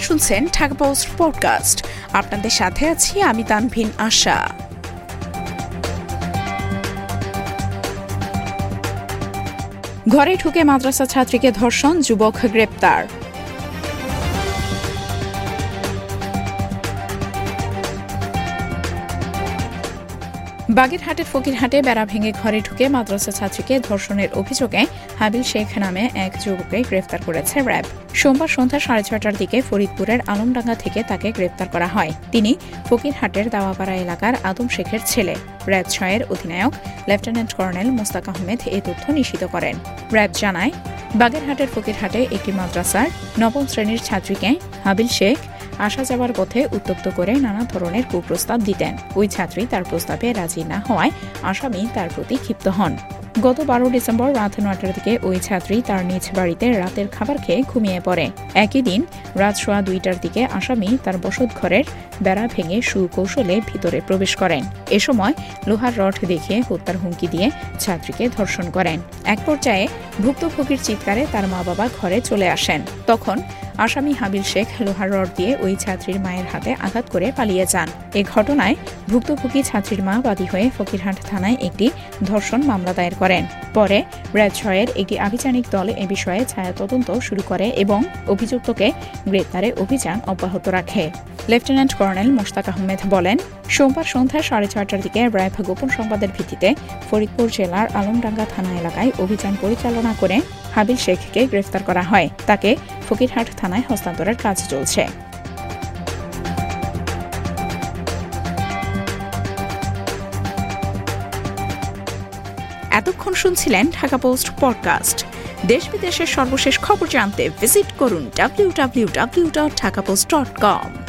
শুনছেন Dhaka post podcast. আপনাদের সাথে আছি আমি তানভিন আশা। ঘরে ঢুকে মাদ্রাসা ছাত্রীকে ধর্ষণ, যুবক গ্রেপ্তার। বাগেরহাটের ফকিরহাটে বেড়া ভেঙে ঘরে ঢুকে মাদ্রাসা ছাত্রীকে ধর্ষণের অভিযোগে হাবিল শেখ নামে এক যুবককে গ্রেফতার করেছে র্যাব। সোমবার সন্ধ্যা সাড়ে ছটার দিকে ফরিদপুরের আলমডাঙ্গা থেকে তাকে গ্রেফতার করা হয়। তিনি ফকিরহাটের দাওয়াপাড়া এলাকার আদম শেখের ছেলে। র্যাব ছয়ের অধিনায়ক লেফটেন্যান্ট কর্নেল মোস্তাক আহমেদ এ তথ্য নিশ্চিত করেন। র্যাব জানায়, বাগেরহাটের ফকিরহাটে একটি মাদ্রাসার নবম শ্রেণির ছাত্রীকে হাবিল শেখ আসা যাওয়ার পথে উত্তপ্ত করে নানা ধরনের কুপ্রস্তাব দিতেন। ওই ছাত্রী তার প্রস্তাবে রাজি না হওয়ায় আসামি তার প্রতি ক্ষিপ্ত হন। গত বারো ডিসেম্বর রাত নটার দিকে ওই ছাত্রী তার নিজ বাড়িতে রাতের খাবার খেয়ে ঘুমিয়ে পড়ে। একই দিন রাত সোয়া দুইটার দিকে আসামি তার বসত ঘরের বেড়া ভেঙে সুকৌশলে ভিতরে প্রবেশ করেন। এ সময় লোহার রড দেখিয়ে হত্যার হুমকি দিয়ে ছাত্রীকে ধর্ষণ করেন। এক পর্যায়ে ভুক্তভোগীর চিৎকারে তার মা বাবা ঘরে চলে আসেন। তখন আসামি হাবিল শেখ লোহার রড দিয়ে ওই ছাত্রীর মায়ের হাতে আঘাত করে পালিয়ে যান। এ ঘটনায় ভুক্তভোগী ছাত্রীর মা বাদী হয়ে ফকিরহাট থানায় একটি ধর্ষণ মামলা দায়ের করেন। পরে র্যাব ছয়ের একটি আভিযানিক দল এ বিষয়ে ছায়া তদন্ত শুরু করে এবং অভিযুক্তকে গ্রেপ্তারে অভিযান অব্যাহত রাখে। লেফটেন্যান্ট কর্নেল মোশতাক আহমেদ বলেন, সোমবার সন্ধ্যা সাড়ে ছয়টার দিকে র্যাব গোপন সংবাদের ভিত্তিতে ফরিদপুর জেলার আলমডাঙ্গা থানা এলাকায় অভিযান পরিচালনা করে হাবিল শেখকে গ্রেফতার করা হয়। তাকে ফকিরহাট থানায় হস্তান্তরের কাজ চলছে। এতক্ষণ শুনছিলেন ঢাকা পোস্ট পডকাস্ট। দেশ বিদেশের সর্বশেষ খবর জানতে ভিজিট করুন W W W dot Dhaka post dot com